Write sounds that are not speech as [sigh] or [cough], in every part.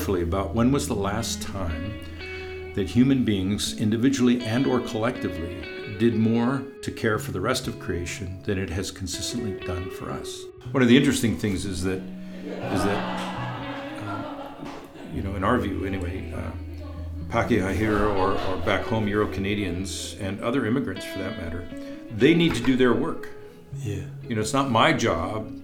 carefully about when was the last time that human beings, individually and or collectively, did more to care for the rest of creation than it has consistently done for us. One of the interesting things is that is that uh, you know, in our view anyway, uh, Pakeha here or, or back home Euro Canadians and other immigrants for that matter, they need to do their work. Yeah. You know, it's not my job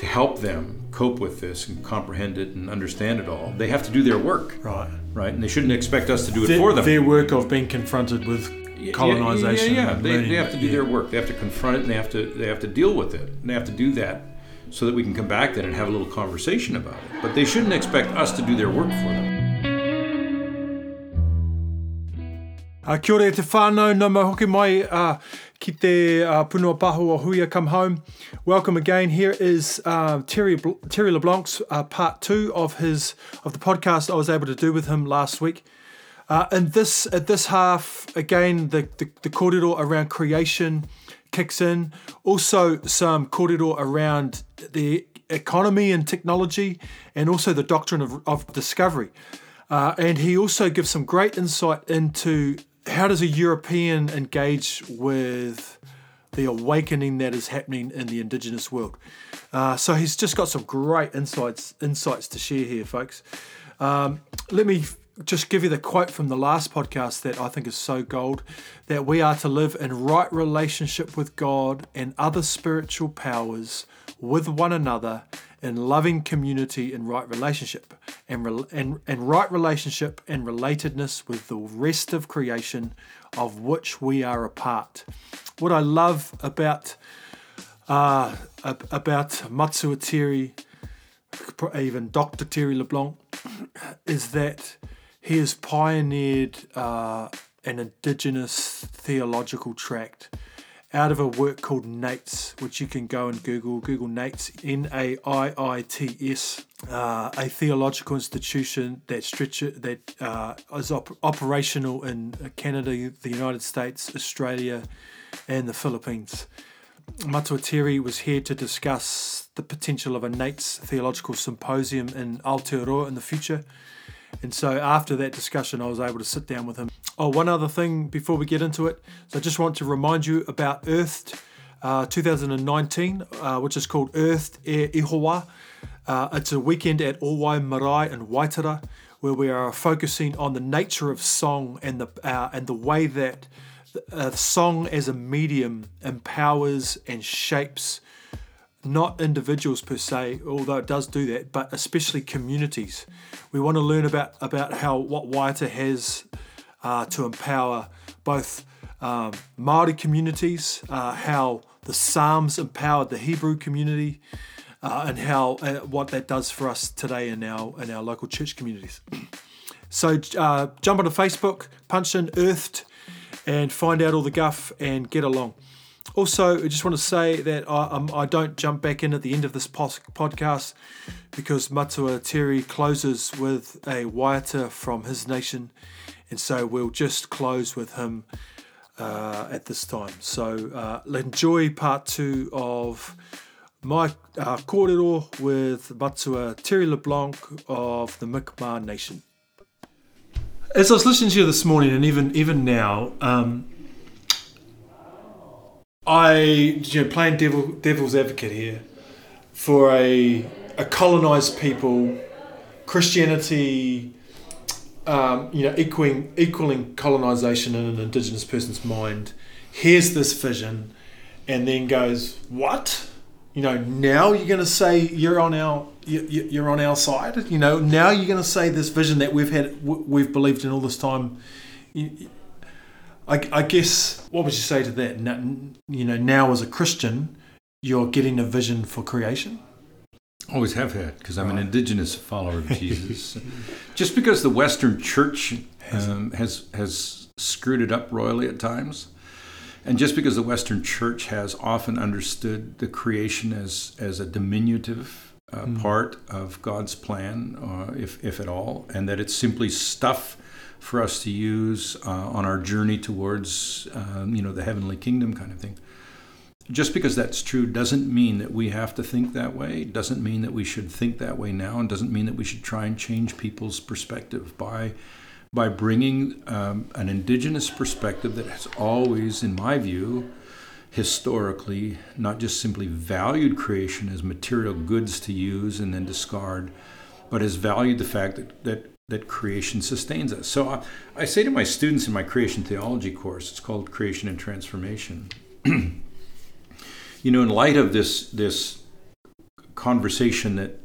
to help them cope with this and comprehend it and understand it all. They have to do their work, Right. right? And they shouldn't expect us to do it Their, for them. their work of being confronted with colonization. Yeah, yeah, yeah. They, they have to do yeah. their work. They have to confront it, and they have to they have to deal with it. And they have to do that so that we can come back then and have a little conversation about it. But they shouldn't expect us to do their work for them. Uh, kia ora te whānau, nā mau hoki mai uh, ki te uh, Huia Come Home. Welcome again. Here is uh, Terry Terry LeBlanc's uh, part two of his of the podcast I was able to do with him last week. Uh, and this at this half again the, the the kōrero around creation kicks in. Also some kōrero around the economy and technology, and also the doctrine of, of discovery. Uh, and he also gives some great insight into how does a European engage with the awakening that is happening in the indigenous world. Uh, so he's just got some great insights insights to share here, folks. Um, let me just give you the quote from the last podcast that I think is so gold that we are to live in right relationship with God and other spiritual powers with one another in loving community and right relationship and, rel- and, and right relationship and relatedness with the rest of creation of which we are a part. What I love about uh, ab- about Matua Terry, even Dr. Terry LeBlanc, is that he has pioneered uh, an indigenous theological tract out of a work called NAIITS, which you can go and Google. Google NAIITS, N A I I T S, uh, a theological institution that stretch that uh, is op- operational in Canada, the United States, Australia, and the Philippines. Matua Terry was here to discuss the potential of a NAIITS theological symposium in Aotearoa in the future. And so after that discussion, I was able to sit down with him. Oh, one other thing before we get into it. So I just want to remind you about Earthed uh, 2019, uh, which is called Earthed E Ihowa. Uh, it's a weekend at Owae Marae in Waitara, where we are focusing on the nature of song and the uh, and the way that uh, song as a medium empowers and shapes not individuals per se, although it does do that, but especially communities. We want to learn about about how what Waiata has uh, to empower both um, Maori communities, uh, how the Psalms empowered the Hebrew community, uh, and how uh, what that does for us today in our in our local church communities. [clears throat] So uh, jump onto Facebook, punch in Earthed, and find out all the guff and get along. Also, I just want to say that I, um, I don't jump back in at the end of this pos- podcast because Matua Terry closes with a Waiata from his nation, and so we'll just close with him uh, at this time. So uh, enjoy part two of my uh, kōrero with Matua Terry LeBlanc of the Mi'kmaq Nation. As I was listening to you this morning, and even even now, um, I you know playing devil devil's advocate here for a a colonized people, Christianity, um, you know, equaling equaling colonization in an indigenous person's mind. Here's this vision, and then goes what? You know, now you're going to say you're on our you- you- you're on our side. You know, now you're going to say this vision that we've had we've believed in all this time. I, I guess what would you say to that? Now, you know, now as a Christian, you're getting a vision for creation. Always have had, because I'm an indigenous follower of [laughs] Jesus. Just because the Western Church um, has has screwed it up royally at times, and just because the Western Church has often understood the creation as as a diminutive uh, part of God's plan, uh, if if at all, and that it's simply stuff for us to use uh, on our journey towards um, you know the heavenly kingdom kind of thing. just because that's true doesn't mean that we have to think that way, doesn't mean that we should think that way now, and doesn't mean that we should try and change people's perspective by, by bringing um, an indigenous perspective that has always, in my view, historically not just simply valued creation as material goods to use and then discard, but has valued the fact that, that, that creation sustains us. So I, I say to my students in my creation theology course, it's called Creation and Transformation. [clears throat] you know, in light of this this conversation that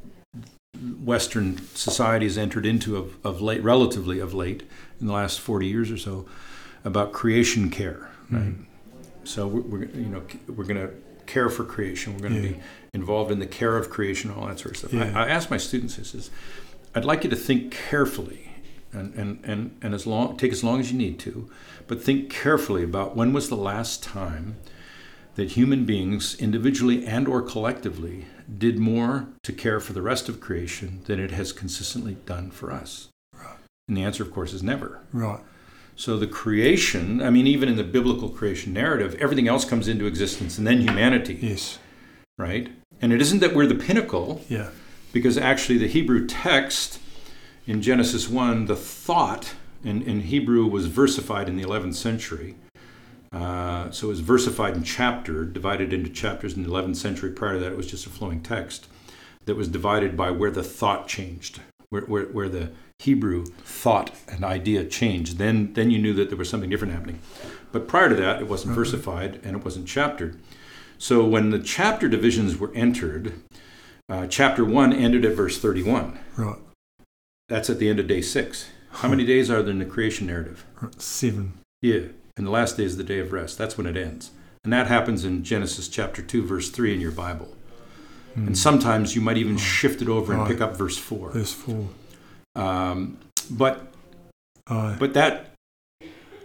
Western society has entered into of, of late, relatively of late, in the last 40 years or so, about creation care, right? Mm-hmm. So we're, we're, you know we're going to care for creation. We're going to yeah. be involved in the care of creation, all that sort of stuff. Yeah. I, I ask my students this: is I'd like you to think carefully, and and and and as long take as long as you need to, but think carefully about when was the last time that human beings, individually and or collectively, did more to care for the rest of creation than it has consistently done for us? Right. And the answer, of course, is never. Right. So the creation, I mean, even in the biblical creation narrative, everything else comes into existence and then humanity. Yes. Right? And it isn't that we're the pinnacle. Yeah. Because actually, the Hebrew text in Genesis 1, the thought in, in Hebrew was versified in the 11th century. Uh, so it was versified and chapter, divided into chapters in the 11th century. Prior to that, it was just a flowing text that was divided by where the thought changed, where, where, where the Hebrew thought and idea changed. Then, then you knew that there was something different happening. But prior to that, it wasn't mm-hmm. versified and it wasn't chaptered. So when the chapter divisions were entered, uh, chapter 1 ended at verse 31. Right. That's at the end of day 6. How many days are there in the creation narrative? Seven. Yeah and the last day is the day of rest. That's when it ends. And that happens in Genesis chapter 2, verse 3 in your Bible. Mm. And sometimes you might even oh. shift it over and pick up verse 4. Verse 4. Um, but, but that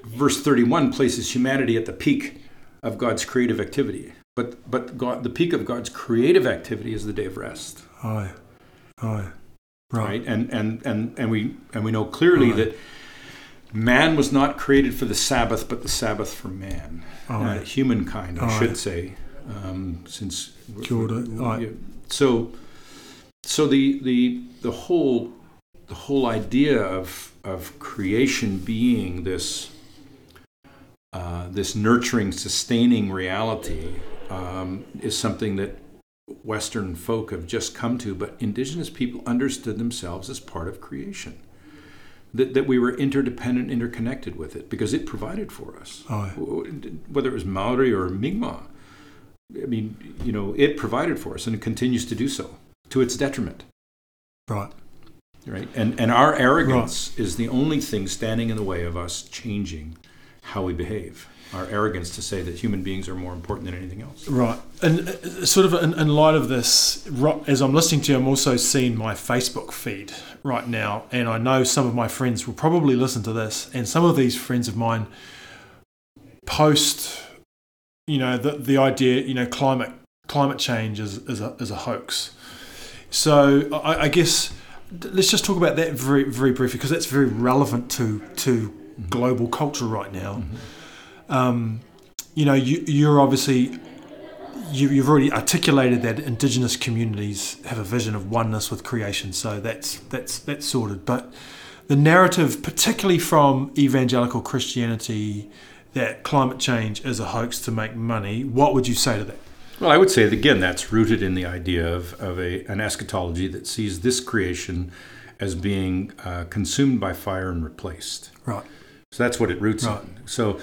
verse 31 places humanity at the peak of God's creative activity. But, but God, the peak of God's creative activity is the day of rest. Aye. Aye. Right. right? And, and, and, and, we, and we know clearly Aye. that man was not created for the Sabbath, but the Sabbath for man, uh, humankind, I should say, um, since so so the the the whole the whole idea of of creation being this uh, this nurturing, sustaining reality um, is something that Western folk have just come to, but indigenous people understood themselves as part of creation that, that we were interdependent, interconnected with it because it provided for us. Oh, Whether it was Maori or Mi'kmaq, I mean, you know, it provided for us and it continues to do so to its detriment. Right. Right. And, and our arrogance right. is the only thing standing in the way of us changing how we behave our arrogance to say that human beings are more important than anything else. Right. And uh, sort of in, in, light of this, as I'm listening to you, I'm also seeing my Facebook feed right now. And I know some of my friends will probably listen to this. And some of these friends of mine post, you know, the, the idea, you know, climate climate change is, is, a, is a hoax. So I, I guess let's just talk about that very, very briefly because that's very relevant to, to mm-hmm. global culture right now. Mm-hmm um, you know, you, you're obviously you, have already articulated that Indigenous communities have a vision of oneness with creation, so that's that's that's sorted. But the narrative, particularly from evangelical Christianity, that climate change is a hoax to make money, what would you say to that? Well, I would say that, again that's rooted in the idea of, of a, an eschatology that sees this creation as being uh, consumed by fire and replaced. Right. So that's what it roots right. in. So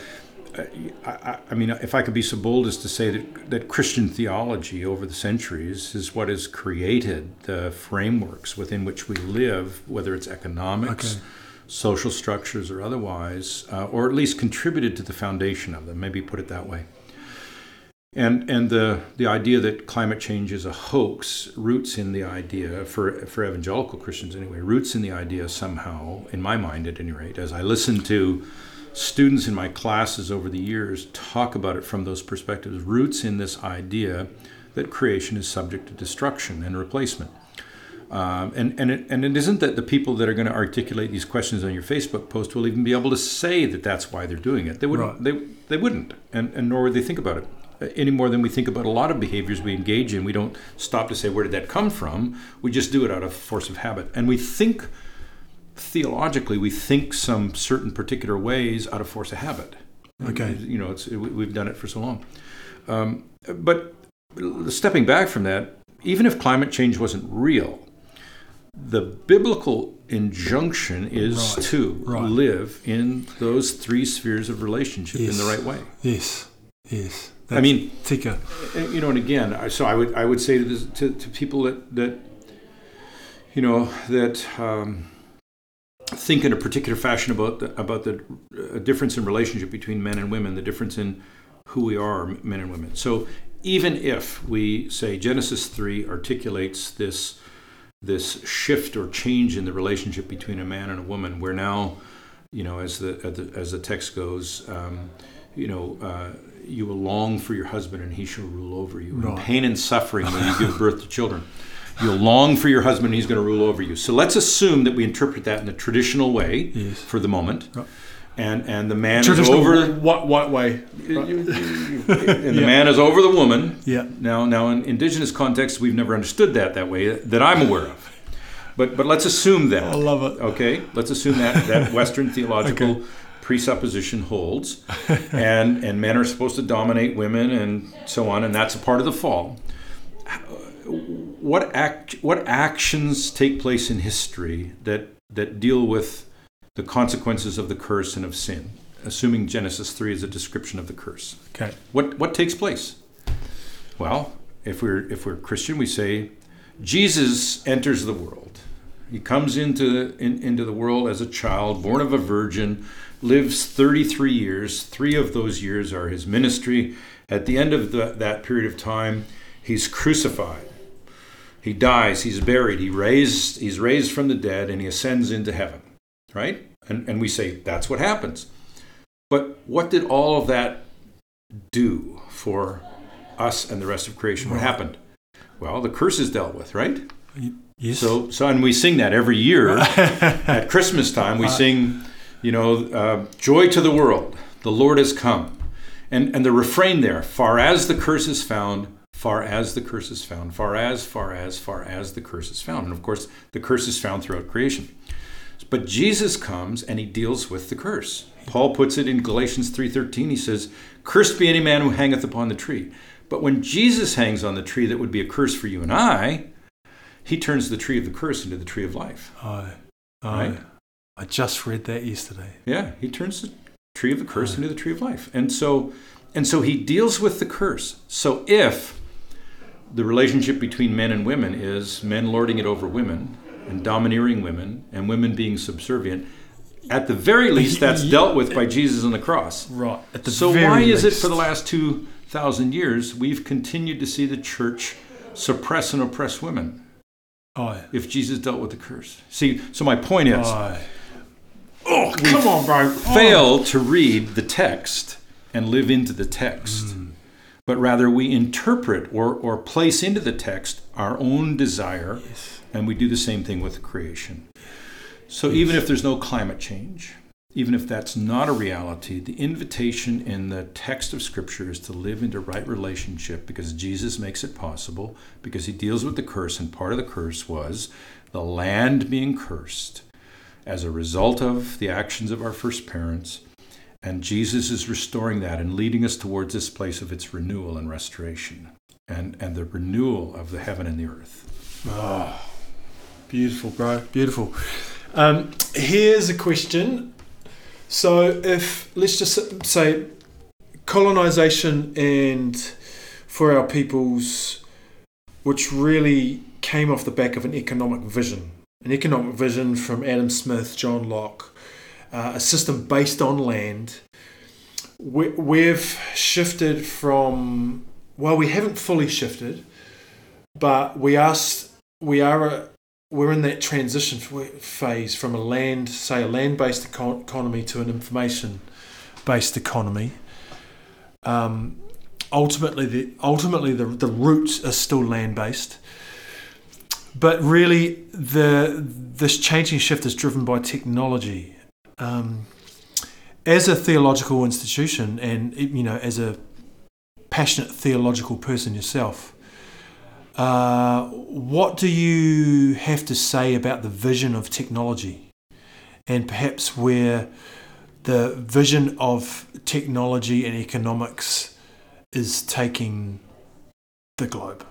I, I, mean, if I could be so bold as to say that, that Christian theology over the centuries is what has created the frameworks within which we live, whether it's economics, okay. social structures, or otherwise, uh, or at least contributed to the foundation of them, maybe put it that way. And, and the, the idea that climate change is a hoax roots in the idea, for, for evangelical Christians anyway, roots in the idea somehow, in my mind at any rate, as I listen to students in my classes over the years talk about it from those perspectives, roots in this idea that creation is subject to destruction and replacement. Um, and, and, it, and it isn't that the people that are going to articulate these questions on your Facebook post will even be able to say that that's why they're doing it. They wouldn't. Right. They, they wouldn't, and, and nor would they think about it. Any more than we think about a lot of behaviors we engage in. We don't stop to say, where did that come from? We just do it out of force of habit. And we think, theologically, we think some certain particular ways out of force of habit. Okay. You know, it's, we've done it for so long. Um, but stepping back from that, even if climate change wasn't real, the biblical injunction is Right, to right. live in those three spheres of relationship in the right way. Yes. Yes. I mean, Tika. uh, you know, and again, so I would I would say to, this, to, to people that that you know that um, think in a particular fashion about the, about the uh, difference in relationship between men and women, the difference in who we are, men and women. So even if we say Genesis three articulates this this shift or change in the relationship between a man and a woman, where now, you know, as the as the, as the text goes, um, you know. Uh, you will long for your husband, and he shall rule over you. In pain and suffering when you give birth to children, you'll long for your husband, and he's going to rule over you. So let's assume that we interpret that in the traditional way Yes. for the moment, and and the man is over, white, white way. [laughs] and the Yeah. man is over the woman, Yeah. now, now in indigenous context, we've never understood that that way that I'm aware of. But but let's assume that. I love it. Okay, let's assume that that Western theological presupposition holds, and and men are supposed to dominate women and so on, and that's a part of the fall. What act what actions take place in history that that deal with the consequences of the curse and of sin? Assuming Genesis three is a description of the curse. Okay. What what takes place? Well, if we're if we're Christian, we say Jesus enters the world. He comes into in, into the world as a child, born of a virgin, lives 33 years. Three of those years are his ministry. At the end of the, that period of time, he's crucified. He dies. He's buried. He raised. He's raised from the dead, and he ascends into heaven. Right? And and we say that's what happens. But what did all of that do for us and the rest of creation? What happened? Well, the curse is dealt with, right? Yes. So, so, and we sing that every year [laughs] at Christmas time. We sing, you know, uh, "Joy to the world, the Lord has come," and and the refrain there: "Far as the curse is found, far as the curse is found, far as, far as, far as the curse is found." And of course, the curse is found throughout creation. But Jesus comes and he deals with the curse. Paul puts it in Galatians 3:13. He says, "Cursed be any man who hangeth upon the tree." But when Jesus hangs on the tree that would be a curse for you and I, he turns the tree of the curse into the tree of life. I, I, Right. I just read that yesterday. Yeah, he turns the tree of the curse uh. into the tree of life. And so and so he deals with the curse. So if the relationship between men and women is men lording it over women and domineering women and women being subservient, at the very [laughs] least that's dealt with by Jesus on the cross. Right. The So why is it for the last 2000 years we've continued to see the church suppress and oppress women I, if Jesus dealt with the curse? See, so my point is I. Oh, come on, bro. fail to read the text and live into the text, but rather we interpret or, or place into the text our own desire, and we do the same thing with creation. So even if there's no climate change, even if that's not a reality, the invitation in the text of Scripture is to live into right relationship because Jesus makes it possible, because he deals with the curse, and part of the curse was the land being cursed as a result of the actions of our first parents. And Jesus is restoring that and leading us towards this place of its renewal and restoration and, and the renewal of the heaven and the earth. Oh, beautiful, bro. Beautiful. Um, here's a question. So, if let's just say colonization and for our peoples, which really came off the back of an economic vision, an economic vision from Adam Smith, John Locke, uh, a system based on land. We, we've shifted from well, we haven't fully shifted, but we are we are a, we're in that transition phase from a land, say, a land-based econ- economy to an information-based economy. Um, ultimately, the ultimately the the roots are still land-based, but really the this changing shift is driven by technology. Um, as a theological institution, and you know, as a passionate theological person yourself. Uh, what do you have to say about the vision of technology and perhaps where the vision of technology and economics is taking the globe?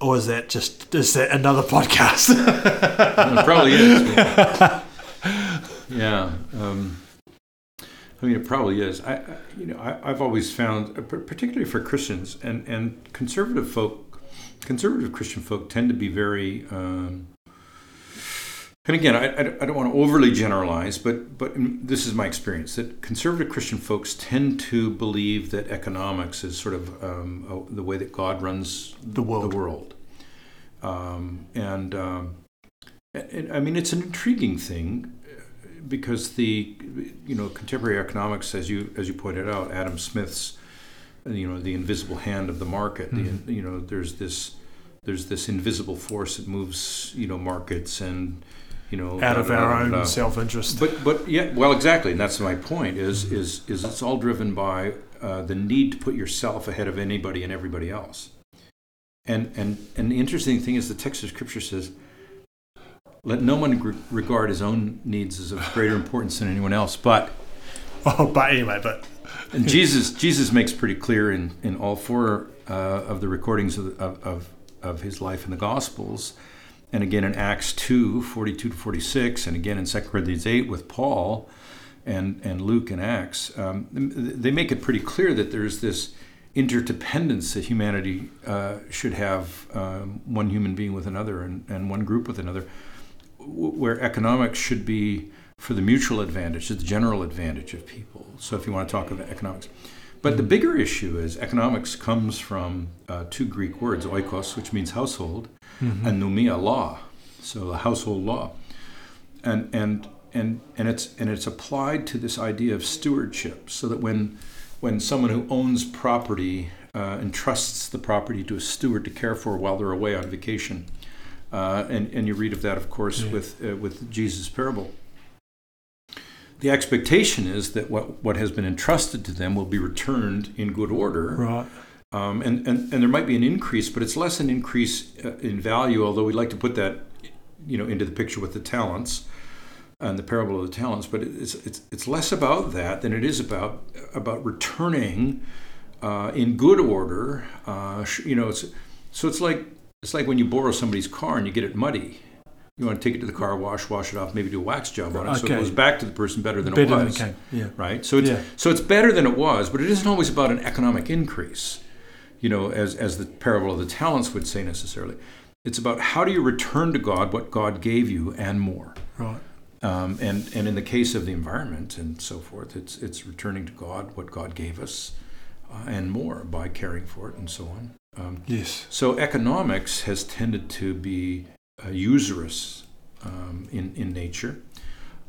Or is that just is that another podcast? [laughs] it probably is. [laughs] Yeah. Um, I mean, it probably is. I, I you know, I, have always found, uh, particularly for Christians and, and conservative folk, conservative Christian folk tend to be very. Um, and again, I, I don't want to overly generalize, but but this is my experience that conservative Christian folks tend to believe that economics is sort of um, the way that God runs the world. The world. Um, and, um, and I mean, it's an intriguing thing because the you know contemporary economics, as you as you pointed out, Adam Smith's you know the invisible hand of the market. Mm-hmm. The, you know, there's this there's this invisible force that moves you know markets and you know out of our own self-interest. But but yeah, well, exactly, and that's my point. Is mm-hmm. is is it's all driven by uh, the need to put yourself ahead of anybody and everybody else. And and and the interesting thing is, the text of Scripture says let no one regard his own needs as of greater importance than anyone else. But [laughs] oh, but anyway, but and Jesus Jesus makes pretty clear in in all four uh, of the recordings of, of, of of his life in the Gospels, and again in Acts 2, 42 to 46, and again in 2 Corinthians 8 with Paul and, and Luke and Acts, um, they make it pretty clear that there's this interdependence that humanity uh, should have um, one human being with another and, and one group with another where economics should be for the mutual advantage, the general advantage of people. So if you want to talk about economics. But the bigger issue is economics comes from uh, two Greek words, oikos, which means household, mm-hmm. and noumia, law. So a household law. And, and, and, and, it's, and it's applied to this idea of stewardship, so that when, when someone who owns property uh, entrusts the property to a steward to care for while they're away on vacation, uh, and, and you read of that, of course, yeah. with, uh, with Jesus' parable. The expectation is that what, what has been entrusted to them will be returned in good order. Right. Um, and, and, and there might be an increase, but it's less an increase uh, in value, although we'd like to put that you know, into the picture with the talents and the parable of the talents. But it's, it's, it's less about that than it is about, about returning uh, in good order. Uh, you know, it's, so it's like it's like when you borrow somebody's car and you get it muddy. You want to take it to the car wash, wash it off, maybe do a wax job on it, okay. so it goes back to the person better than better it was. Than it yeah. Right. So it's yeah. so it's better than it was, but it isn't always about an economic increase. You know, as as the parable of the talents would say necessarily. It's about how do you return to God what God gave you and more. Right. Um, and and in the case of the environment and so forth, it's it's returning to God what God gave us, uh, and more by caring for it and so on. Um, yes. So economics has tended to be uh, usurious um, in in nature,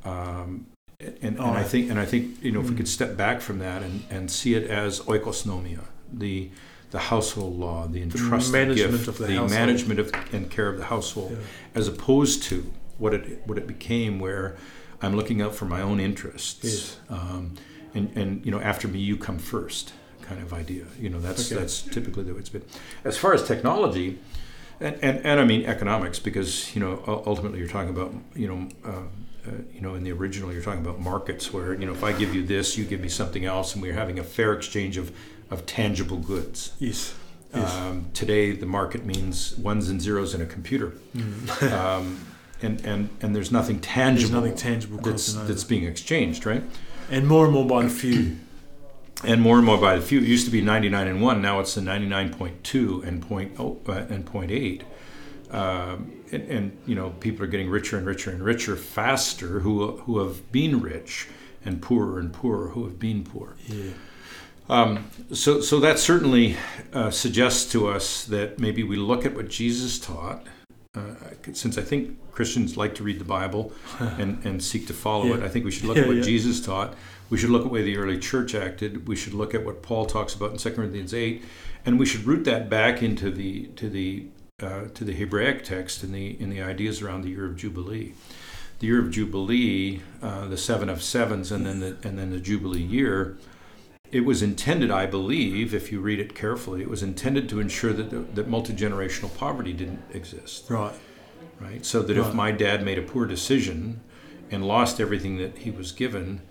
um, and, and, oh, I think and I think you know if we hmm. could step back from that and, and see it as oikosnomia, the the household law, the entrusted the management gift, of the, the management of and care of the household, yeah. as opposed to what it what it became, where I'm looking out for my own interests, yes. um, and and you know after me you come first kind of idea. You know, that's okay. that's typically the way it's been. As far as technology, and, and, and I mean economics, because you know ultimately you're talking about you know. Uh, uh, you know, in the original, you're talking about markets where, you know, if I give you this, you give me something else, and we're having a fair exchange of, of tangible goods. Yes. yes. Um, today, the market means ones and zeros in a computer. Mm. [laughs] um, and, and, and there's nothing tangible, there's nothing tangible that's, that's being exchanged, right? And more and more by the few and more and more by the few. It used to be 99 and 1, now it's the 99.2 and point oh, uh, and point 0.8. Um, and, and, you know people are getting richer and richer and richer faster who who have been rich and poorer and poorer who have been poor. Yeah. Um, so so that certainly uh, suggests to us that maybe we look at what Jesus taught. Uh, since I think Christians like to read the Bible [laughs] and, and seek to follow yeah. it, I think we should look [laughs] yeah, at what Jesus taught we should look at the way the early church acted. We should look at what Paul talks about in 2 Corinthians 8, and we should root that back into the to the uh, to the Hebraic text and the in the ideas around the year of Jubilee. The year of Jubilee, uh, the seven of sevens, and then the and then the Jubilee year, it was intended, I believe, if you read it carefully, it was intended to ensure that, that multi generational poverty didn't exist. Right. Right. So that Right. if my dad made a poor decision and lost everything that he was given,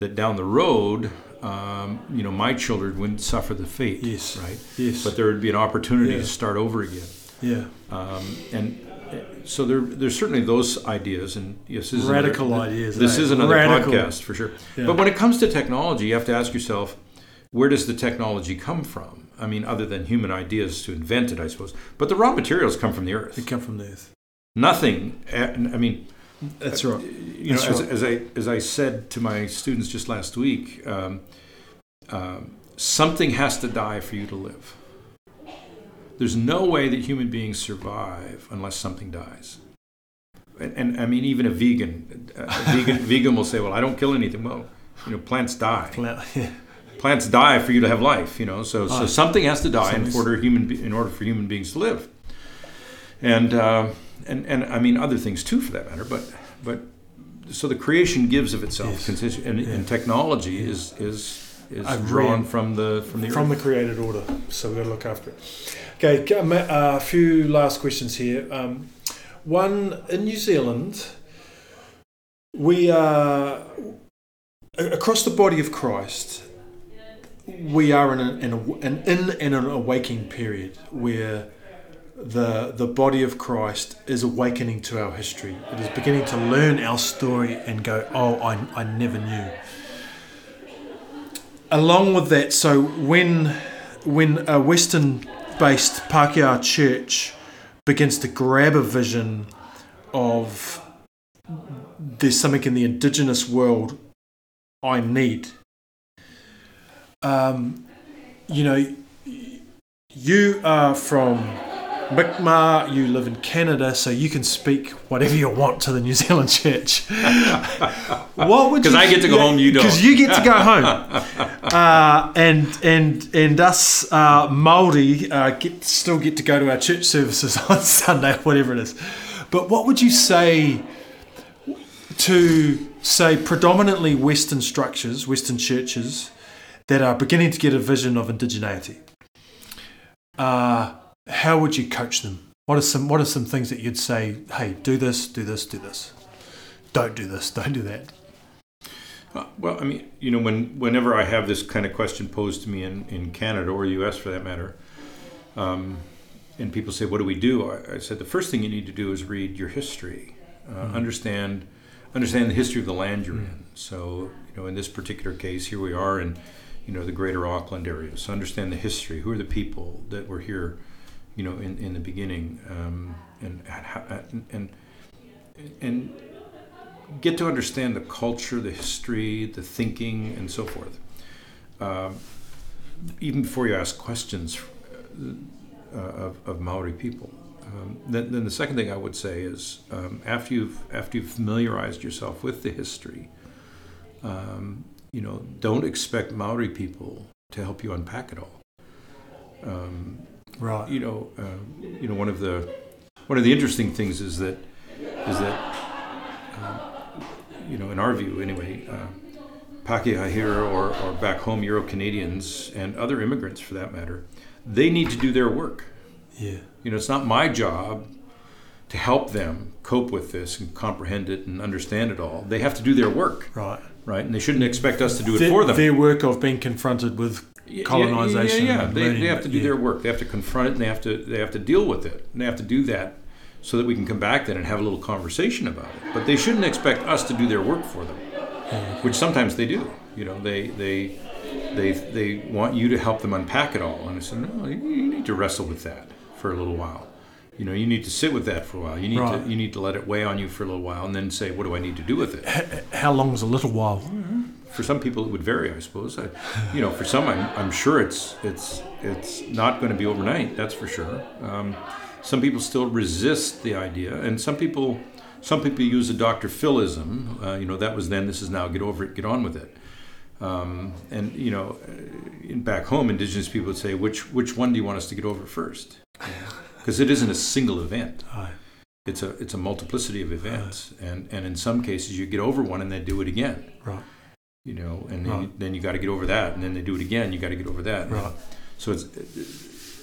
that down the road, um, you know, my children wouldn't suffer the fate. Yes. Right. Yes. But there would be an opportunity Yeah. to start over again. yeah. Um, and uh, so there, there's certainly those ideas, and yes, this is Radical another, ideas, This eh? is another Radical. podcast for sure. Yeah. But when it comes to technology, you have to ask yourself, where does the technology come from? I mean, other than human ideas to invent it, I suppose. But the raw materials come from the earth. They come from the earth. Nothing. uh, I mean, That's right. you know, as, as I as I said to my students just last week, um, um, something has to die for you to live. There's no way that human beings survive unless something dies. And, and I mean, even a vegan, a vegan, [laughs] vegan will say, "Well, I don't kill anything." Well, you know, plants die. Pla- [laughs] Yeah. Plants die for you to have life. You know, so so Ah. something has to die in order human be- in order for human beings to live. And uh, and and I mean other things too, for that matter. But but so the creation gives of itself, Yes. and, Yeah. and technology is is is I've drawn read- from the from the from earth. the created order. So we've got to look after it. Okay, um, uh, a few last questions here. Um, one in New Zealand, we are across the body of Christ. We are in, a, in, a, an in and an awakening period where the the body of Christ is awakening to our history. It is beginning to learn our story and go, oh, I, I never knew along with that, so when when a Western-based Pākehā church begins to grab a vision of there's something in the indigenous world I need, um, you know, you are from Mi'kmaq, you live in Canada, so you can speak whatever you want to the New Zealand church. [laughs] what would 'Cause you- I get to go home, you don't. Because you get to go [laughs] home, uh, and and and us uh, Maori uh, get still get to go to our church services [laughs] on Sunday, whatever it is. But what would you say to say predominantly Western structures, Western churches that are beginning to get a vision of indigeneity? Uh, how would you coach them? What are some What are some things that you'd say? Hey, do this, do this, do this. Don't do this. Don't do that. Uh, Well, I mean, you know, when whenever I have this kind of question posed to me in, in Canada or U.S. for that matter, um, and people say, "What do we do?" I, I said, "The first thing you need to do is read your history, uh, understand understand the history of the land you're in." So, you know, in this particular case, here we are in, you know, the Greater Auckland area. So, understand the history. Who are the people that were here, you know, in, in the beginning, um, and and and get to understand the culture, the history, the thinking, and so forth. Um, even before you ask questions uh, of, of Maori people. Um, then, then the second thing I would say is um, after you've after you've familiarized yourself with the history, um, you know, don't expect Maori people to help you unpack it all. Um, Right. you know, uh, you know, one of the one of the interesting things is that is that um, you know, in our view anyway, uh, Pākehā here or, or back home Euro Canadians and other immigrants for that matter, they need to do their work. Yeah. You know, it's not my job to help them cope with this and comprehend it and understand it all. They have to do their work, Right. right? And they shouldn't expect us to do it their, for them. Their work of being confronted with Yeah, colonisation. Yeah, yeah, yeah. They, they have to do yeah. their work. They have to confront it, and they have to they have to deal with it, and they have to do that so that we can come back then and have a little conversation about it. But they shouldn't expect us to do their work for them, hmm. which sometimes they do. You know, they they they they want you to help them unpack it all, and I said, no, you need to wrestle with that for a little while. You know, you need to sit with that for a while. You need Right. to you need to let it weigh on you for a little while, and then say, what do I need to do with it? How long is a little while? Mm-hmm. For some people it would vary i suppose. I, you know for some I'm, I'm sure it's it's it's not going to be overnight that's for sure. Um, some people still resist the idea and some people some people use a dr philism uh, you know that was then this is now get over it get on with it. Um, and you know uh, in back home indigenous people would say which which one do you want us to get over first? [laughs] Because it isn't a single event. It's a it's a multiplicity of events. And and in some cases you get over one and then do it again. Right. You know, and then, Right. you, then you got to get over that, and then they do it again. You got to get over that. Right. So it's,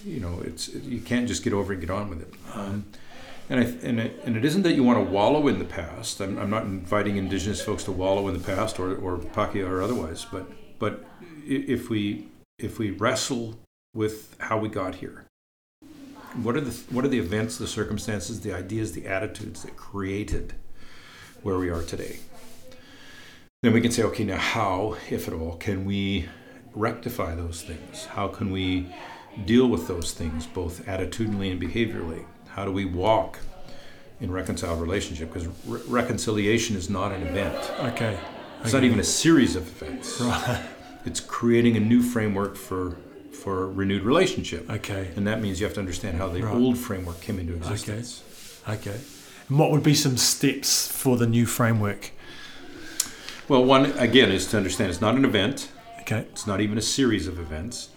you know, it's you can't just get over and get on with it. Um, and I, and it, and it isn't that you want to wallow in the past. I'm, I'm not inviting Indigenous folks to wallow in the past or or Pakeha or otherwise. But but if we if we wrestle with how we got here, what are the what are the events, the circumstances, the ideas, the attitudes that created where we are today? Then we can say, okay, now how, if at all, can we rectify those things? How can we deal with those things, both attitudinally and behaviorally? How do we walk in reconciled relationship? Because re- reconciliation is not an event. Okay. It's not even a series of events. Right. It's creating a new framework for for renewed relationship. Okay. And that means you have to understand how the Right. old framework came into existence. Okay. Okay. And what would be some steps for the new framework? Well, one again is to understand it's not an event. Okay. It's not even a series of events.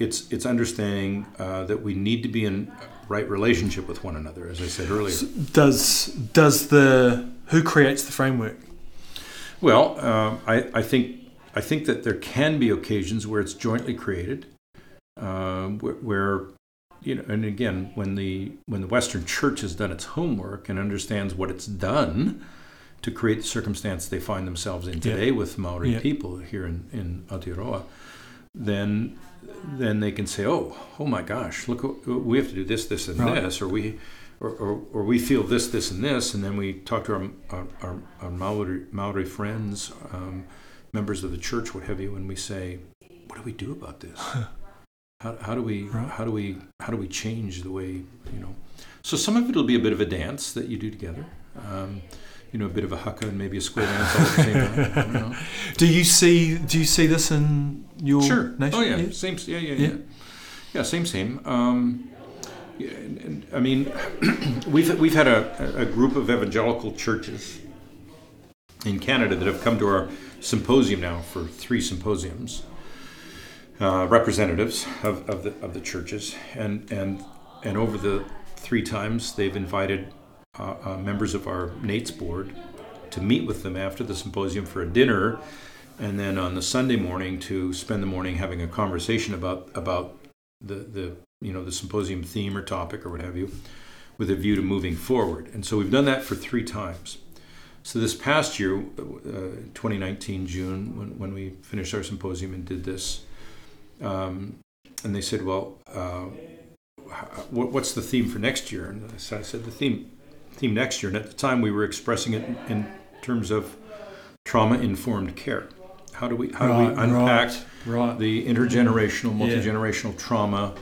It's it's understanding uh, that we need to be in right relationship with one another, as I said earlier. Does does the who creates the framework? Well, uh, I, I think I think that there can be occasions where it's jointly created, um, where, where you know, and again, when the when the Western Church has done its homework and understands what it's done to create the circumstance they find themselves in Yeah. today with Maori Yeah. people here in in Aotearoa, then then they can say, oh, oh my gosh, look, we have to do this, this, and Right. this, or we. Or, or, or we feel this, this, and this, and then we talk to our, our, our, our Maori, Maori friends, um, members of the church, what have you, and we say, "What do we do about this? How, how do we Right. how do we how do we change the way you know?" So some of it will be a bit of a dance that you do together, um, you know, a bit of a haka and maybe a square dance all at the same time. I don't know. [laughs] Do you see do you see this in your Sure. nation? Oh yeah. Same. Yeah. Yeah. Yeah. Yeah. Yeah. Same. Same. Um, yeah, I mean, [clears throat] we've we've had a, a group of evangelical churches in Canada that have come to our symposium now for three symposiums. Uh, representatives of, of the of the churches, and and and over the three times they've invited uh, uh, members of our NAIITS board to meet with them after the symposium for a dinner, and then on the Sunday morning to spend the morning having a conversation about about the the you know the symposium theme or topic or what have you, with a view to moving forward. And so we've done that for three times. So this past year, uh, 2019 June, when when we finished our symposium and did this, um, and they said, well. Uh, what's the theme for next year? And so I said the theme theme next year. And at the time, we were expressing it in, in terms of trauma informed care. How do we how do we unpack right, right. the intergenerational, multi generational trauma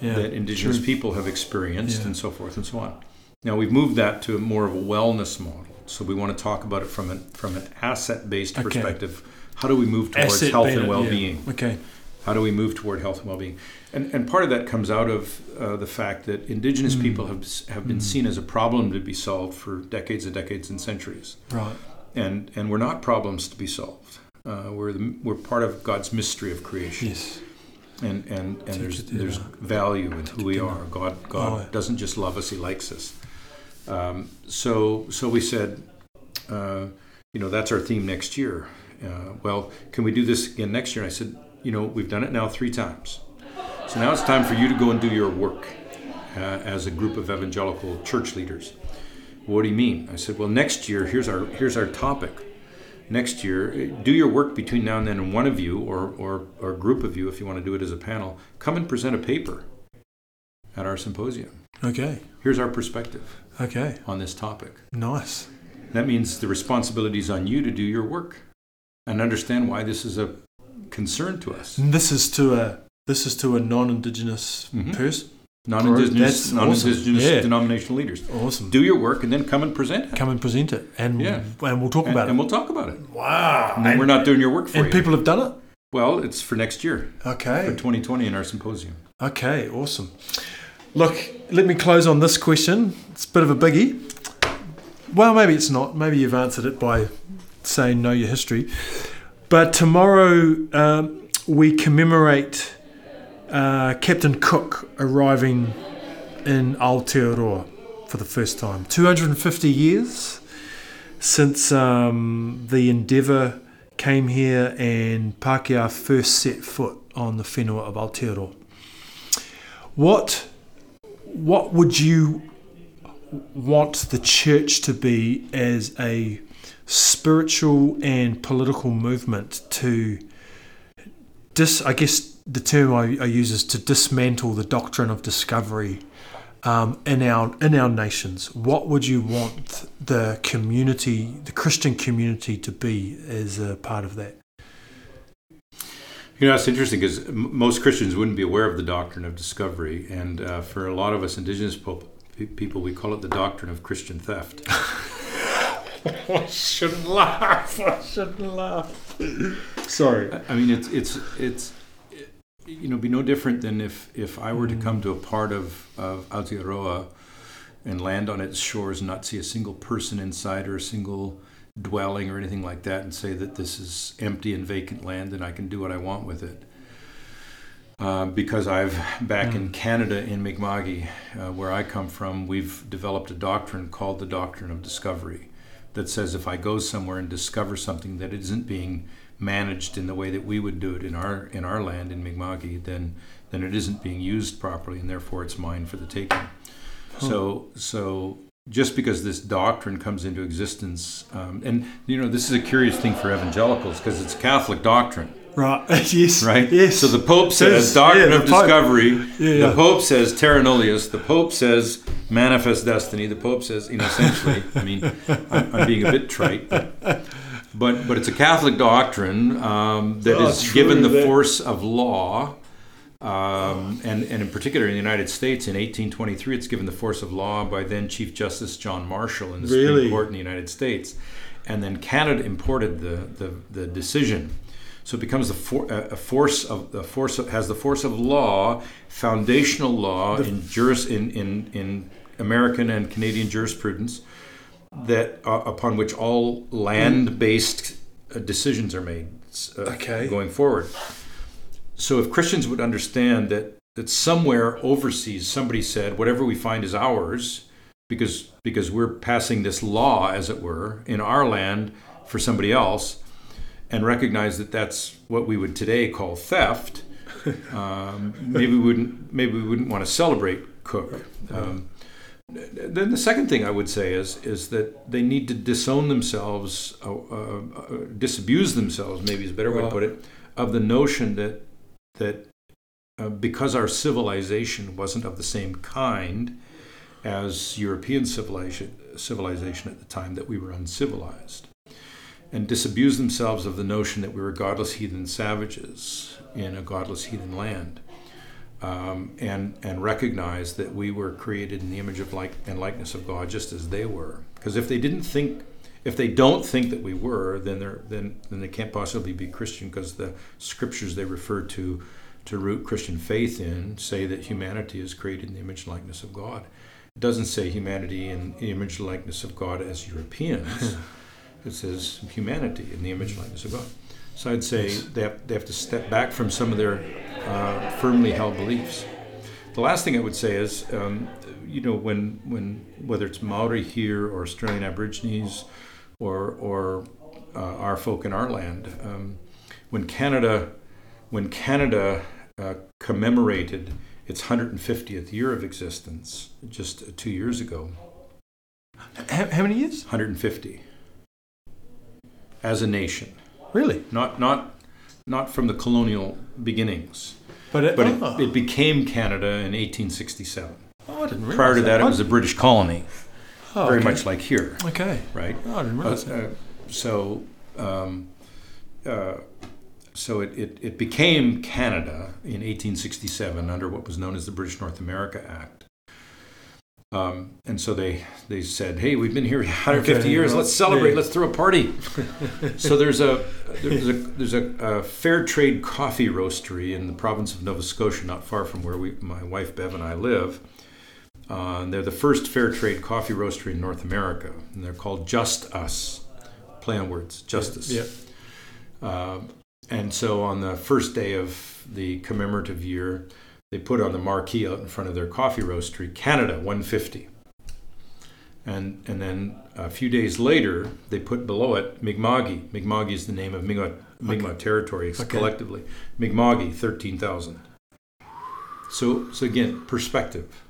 yeah. that Indigenous true. people have experienced, Yeah. and so forth and so on. Now we've moved that to more of a wellness model. So we want to talk about it from an from an asset based Okay. perspective. How do we move towards Asset health beta, and well being? Okay. How do we move toward health and well-being? And, and part of that comes out of uh, the fact that indigenous Mm. people have, have been Mm. seen as a problem to be solved for decades and decades and centuries. Right. And, and we're not problems to be solved. Uh, we're, the, we're part of God's mystery of creation. Yes. And, and, and there's, there's value in who we are. God, God Oh, doesn't just love us, He likes us. Um, so, so we said, uh, you know, that's our theme next year. Uh, well, can we do this again next year? And I said, you know, we've done it now three times. So now it's time for you to go and do your work uh, as a group of evangelical church leaders. What do you mean? I said, well, next year, here's our here's our topic. Next year, eh, do your work between now and then, and one of you, or, or, or a group of you, if you want to do it as a panel, come and present a paper at our symposium. Okay. Here's our perspective Okay. on this topic. Nice. That means the responsibility is on you to do your work and understand why this is a concern to us. And this is to a this is to a non-indigenous Mhm. person. Non-indigenous, non-indigenous awesome. Yeah. denominational leaders. Awesome. Do your work and then come and present it. Come and present it, and Yeah. and we'll talk And, about and it. And we'll talk about it. Wow. And then we're not doing your work for And you. people have done it. well, it's for next year, Okay. for 2020 in our symposium. Okay. Awesome. Look, let me close on this question. It's a bit of a biggie. Well, maybe it's not. Maybe you've answered it by saying know your history. But tomorrow um, we commemorate uh, Captain Cook arriving in Aotearoa for the first time. 250 years since um, the Endeavour came here and Pākehā first set foot on the whenua of Aotearoa. What, what would you want the church to be as a spiritual and political movement to dis I guess the term I, I use is to dismantle the doctrine of discovery um, in our in our nations. What would you want the community, the Christian community, to be as a part of that? You know, it's interesting because most Christians wouldn't be aware of the doctrine of discovery, and uh, for a lot of us indigenous people, we call it the doctrine of Christian theft. [laughs] I shouldn't laugh. I shouldn't laugh. Sorry. I mean, it's it's it's you know, be no different than if if I were to come to a part of of Aotearoa and land on its shores and not see a single person inside or a single dwelling or anything like that, and say that this is empty and vacant land and I can do what I want with it. Uh, because I've back mm. in Canada in Mi'kma'ki, uh, where I come from, we've developed a doctrine called the doctrine of discovery, that says if I go somewhere and discover something that isn't being managed in the way that we would do it in our in our land in Mi'kma'ki, then then it isn't being used properly, and therefore it's mine for the taking. Huh. So so just because this doctrine comes into existence, um, and you know this is a curious thing for evangelicals because it's Catholic doctrine. Right. [laughs] yes. Right. Yes. So the Pope says doctrine yeah, of discovery. Yeah. The Pope says terra nullius. The Pope says manifest destiny. The Pope says, you know, essentially. I mean, I'm, I'm being a bit trite, but but but it's a Catholic doctrine um, that oh, is given the that... force of law, um, and and in particular in the United States in 1823, it's given the force of law by then Chief Justice John Marshall in the really? Supreme Court in the United States, and then Canada imported the the, the decision. So it becomes a, for, a force of the force of, has the force of law, foundational law the, in juris in, in in American and Canadian jurisprudence that uh, upon which all land-based uh, decisions are made uh, okay. going forward. So if Christians would understand that that somewhere overseas somebody said whatever we find is ours because because we're passing this law as it were in our land for somebody else and recognize that that's what we would today call theft um, maybe we wouldn't maybe we wouldn't want to celebrate Cook. Um, then the second thing I would say is is that they need to disown themselves, uh, uh, uh, disabuse themselves, maybe is a better way to put it, of the notion that that uh, because our civilization wasn't of the same kind as European civilization, civilization at the time, that we were uncivilized, and disabuse themselves of the notion that we were godless heathen savages in a godless heathen land um, and and recognize that we were created in the image of like and likeness of God, just as they were. Because if they didn't think, if they don't think that we were, then they're then then they can't possibly be Christian because the scriptures they refer to to root Christian faith in say that humanity is created in the image and likeness of God. It doesn't say humanity in the image and likeness of God as Europeans. [laughs] it says humanity in the image likeness of God. So I'd say they have, they have to step back from some of their uh, firmly held beliefs. The last thing I would say is, um, you know, when when whether it's Maori here or Australian Aborigines or or uh, our folk in our land, um, when Canada when Canada uh, commemorated its 150th year of existence just two years ago. How, how many years? 150 as a nation. Really? Not not not from the colonial beginnings. But it, but oh. it, it, became Canada in 1867. Oh, I didn't Prior to that, that, it was a British colony, oh, very okay. much like here. Okay. Right. Oh, I didn't realize uh, that. Uh, so, um, uh, so it, it, it became Canada in 1867 under what was known as the British North America Act. Um, and so they, they said, "Hey, we've been here [laughs] 150 okay, years. Let's celebrate. Yeah. Let's throw a party." [laughs] so there's a there's a there's a, a, fair trade coffee roastery in the province of Nova Scotia, not far from where we, my wife Bev and I live. Uh, they're the first fair trade coffee roastery in North America, and they're called Just Us. Play on words, Justice. Yeah. Uh, and so on the first day of the commemorative year, they put on the marquee out in front of their coffee roastery Canada 150. And, and then a few days later, they put below it Mi'kma'ki. Mi'kma'ki is the name of Mi'kmaq, Mi'kmaq okay. territory okay. collectively. Mi'kma'ki, 13,000. So, so again, perspective.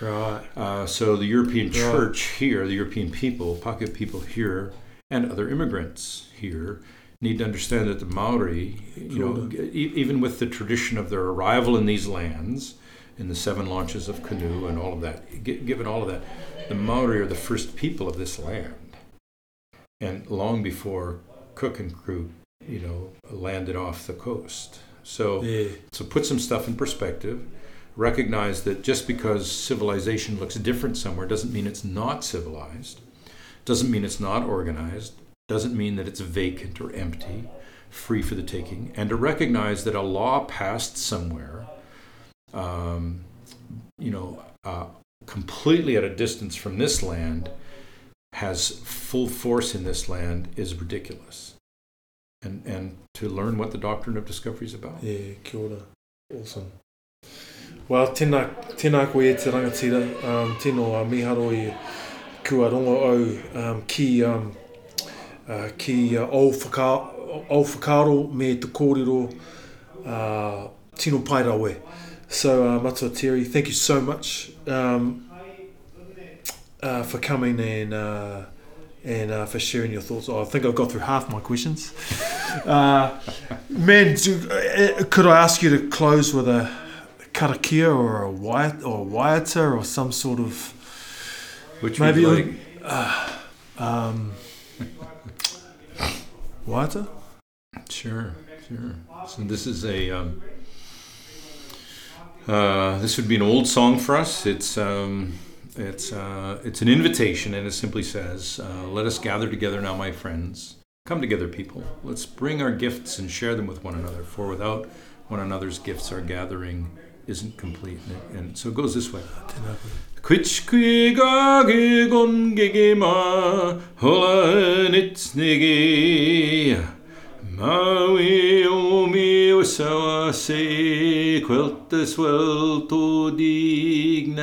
Right. Uh, so the European right. church here, the European people, Pākehā people here, and other immigrants here need to understand that the Maori, you know, even with the tradition of their arrival in these lands, in the seven launches of canoe and all of that, given all of that, the Maori are the first people of this land. And long before Cook and crew, you know, landed off the coast. So, yeah. so put some stuff in perspective. Recognize that just because civilization looks different somewhere doesn't mean it's not civilized. Doesn't mean it's not organized. Doesn't mean that it's vacant or empty, free for the taking. And to recognize that a law passed somewhere, um, you know, uh, completely at a distance from this land, has full force in this land is ridiculous and and to learn what the doctrine of discovery is about. Yeah, kia ora. Awesome. Well, tēnā, tēnā koe e te rangatira, um, tēnō a miharo i kua rongo au um, ki, um, uh, ki uh, whaka, au whakaaro me te kōrero uh, tino pai rawe. So, uh, Matua Terry, thank you so much um, uh, for coming and uh, and uh, for sharing your thoughts. Oh, I think I've got through half my questions. uh, man, do, uh, could I ask you to close with a karakia or a waiata or a waiata or some sort of which maybe like? uh, um, waiata? Sure, sure. So this is a um, uh, this would be an old song for us. It's um, it's, uh, it's an invitation, and it simply says, uh, Let us gather together now, my friends. Come together, people. Let's bring our gifts and share them with one another, for without one another's gifts, our gathering isn't complete. And so it goes this way. Maui o mi o sawa se quiltas wel to dignawi.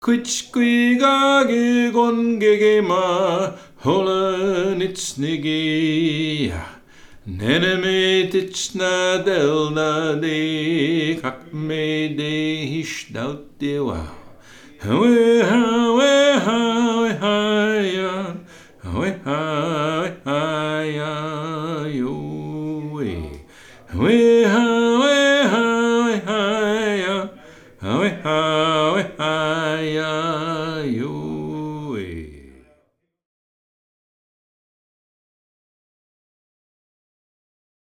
Quich qui gage gon gege ma hola nitsnigi. Nene me Nenemetična delna de kak me de hishtalt de wow. Hawe hawe hawe hayan, hawe hawe hayan.